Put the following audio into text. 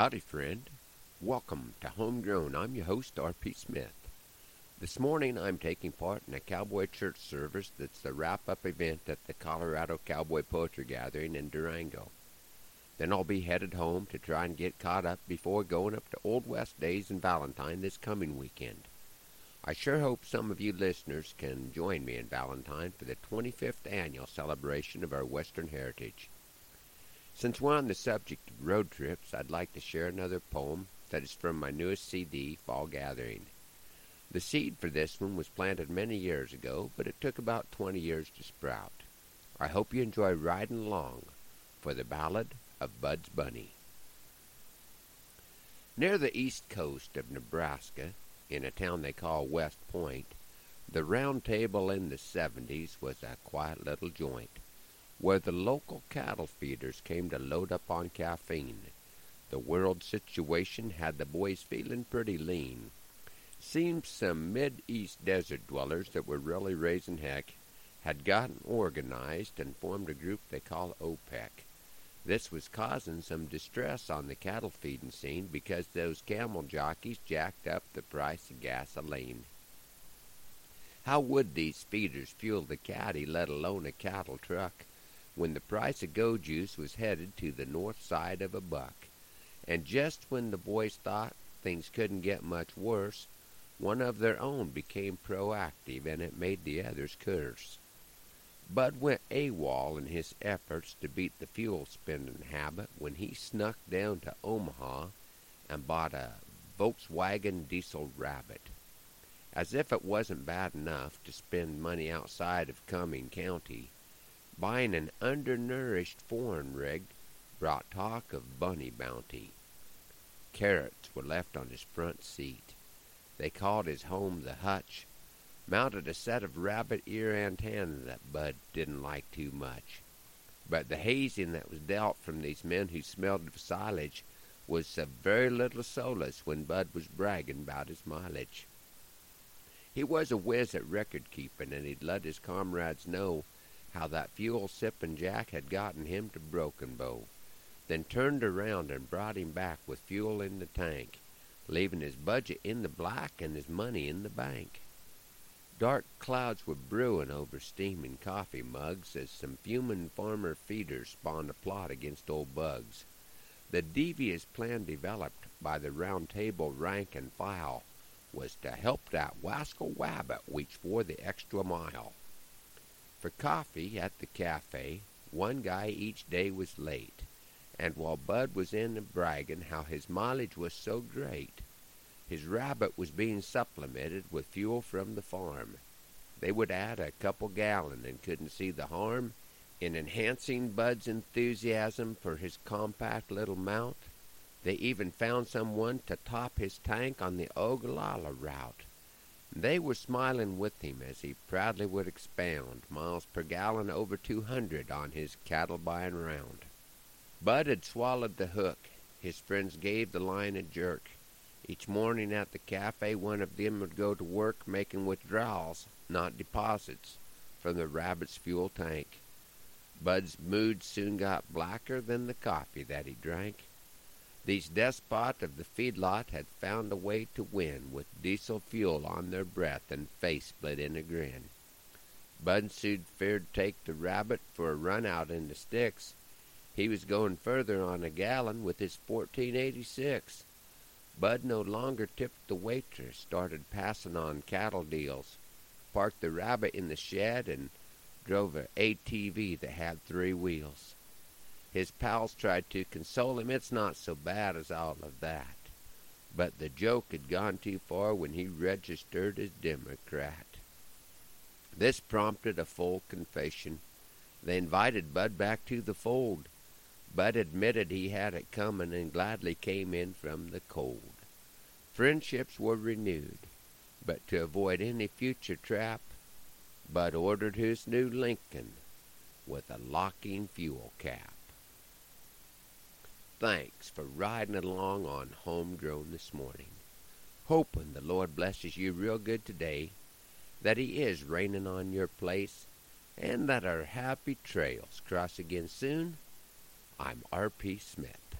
Howdy, friend. Welcome to Homegrown. I'm your host, R.P. Smith. This morning I'm taking part in a cowboy church service that's the wrap up event at the Colorado Cowboy Poetry Gathering in Durango. Then I'll be headed home to try and get caught up before going up to Old West Days in Valentine this coming weekend. I sure hope some of you listeners can join me in Valentine for the 25th annual celebration of our Western heritage. Since we're on the subject of road trips, I'd like to share another poem that is from my newest CD, Fall Gathering. The seed for this one was planted many years ago, but it took about 20 years to sprout. I hope you enjoy riding along for the Ballad of Bud's Bunny. Near the east coast of Nebraska, in a town they call West Point, the Round Table in the 70s was a quiet little joint where the local cattle feeders came to load up on caffeine. The world situation had the boys feeling pretty lean. Seems some mid-east desert dwellers that were really raising heck had gotten organized and formed a group they call OPEC. This was causing some distress on the cattle feeding scene because those camel jockeys jacked up the price of gasoline. How would these feeders fuel the caddy, let alone a cattle truck, when the price of go juice was headed to the north side of a buck? And just when the boys thought things couldn't get much worse, one of their own became proactive, and it made the others curse. Bud went AWOL in his efforts to beat the fuel spending habit when he snuck down to Omaha and bought a Volkswagen diesel rabbit. As if it wasn't bad enough to spend money outside of Cuming County, buying an undernourished foreign rig brought talk of bunny bounty. Carrots were left on his front seat. They called his home the hutch, mounted a set of rabbit ear antennae that Bud didn't like too much. But the hazing that was dealt from these men who smelled of silage was of very little solace when Bud was bragging about his mileage. He was a whiz at record keeping, and he'd let his comrades know how that fuel sipping Jack had gotten him to Broken Bow, then turned around and brought him back with fuel in the tank leaving his budget in the black and his money in the bank. Dark clouds were brewing over steaming coffee mugs as some fuming farmer feeders spawned a plot against old Bugs. The devious plan developed by the round table rank and file was to help that wascal wabbit reach for the extra mile. For coffee at the cafe, one guy each day was late and while Bud was in a bragging how his mileage was so great, his rabbit was being supplemented with fuel from the farm. They would add a couple gallon and couldn't see the harm in enhancing Bud's enthusiasm for his compact little mount. They even found someone to top his tank on the Ogallala route. They were smiling with him as he proudly would expound miles per gallon over 200 on his cattle buying round. Bud had swallowed the hook. His friends gave the line a jerk. Each morning at the cafe, one of them would go to work making withdrawals, not deposits, from the rabbit's fuel tank. Bud's mood soon got blacker than the coffee that he drank. These despots of the feedlot had found a way to win with diesel fuel on their breath and face split in a grin. Bud soon feared take the rabbit for a run out in the sticks, he was going further on a gallon with his 1486. Bud no longer tipped the waitress, started passing on cattle deals, parked the rabbit in the shed, and drove a ATV that had three wheels. His pals tried to console him. It's not so bad as all of that. But the joke had gone too far when he registered as Democrat. This prompted a full confession. They invited Bud back to the fold. Bud admitted he had it coming and gladly came in from the cold. Friendships were renewed, but to avoid any future trap, Bud ordered his new Lincoln with a locking fuel cap. Thanks for riding along on Homegrown this morning. Hoping the Lord blesses you real good today, that He is raining on your place, and that our happy trails cross again soon I'm R.P. Smith.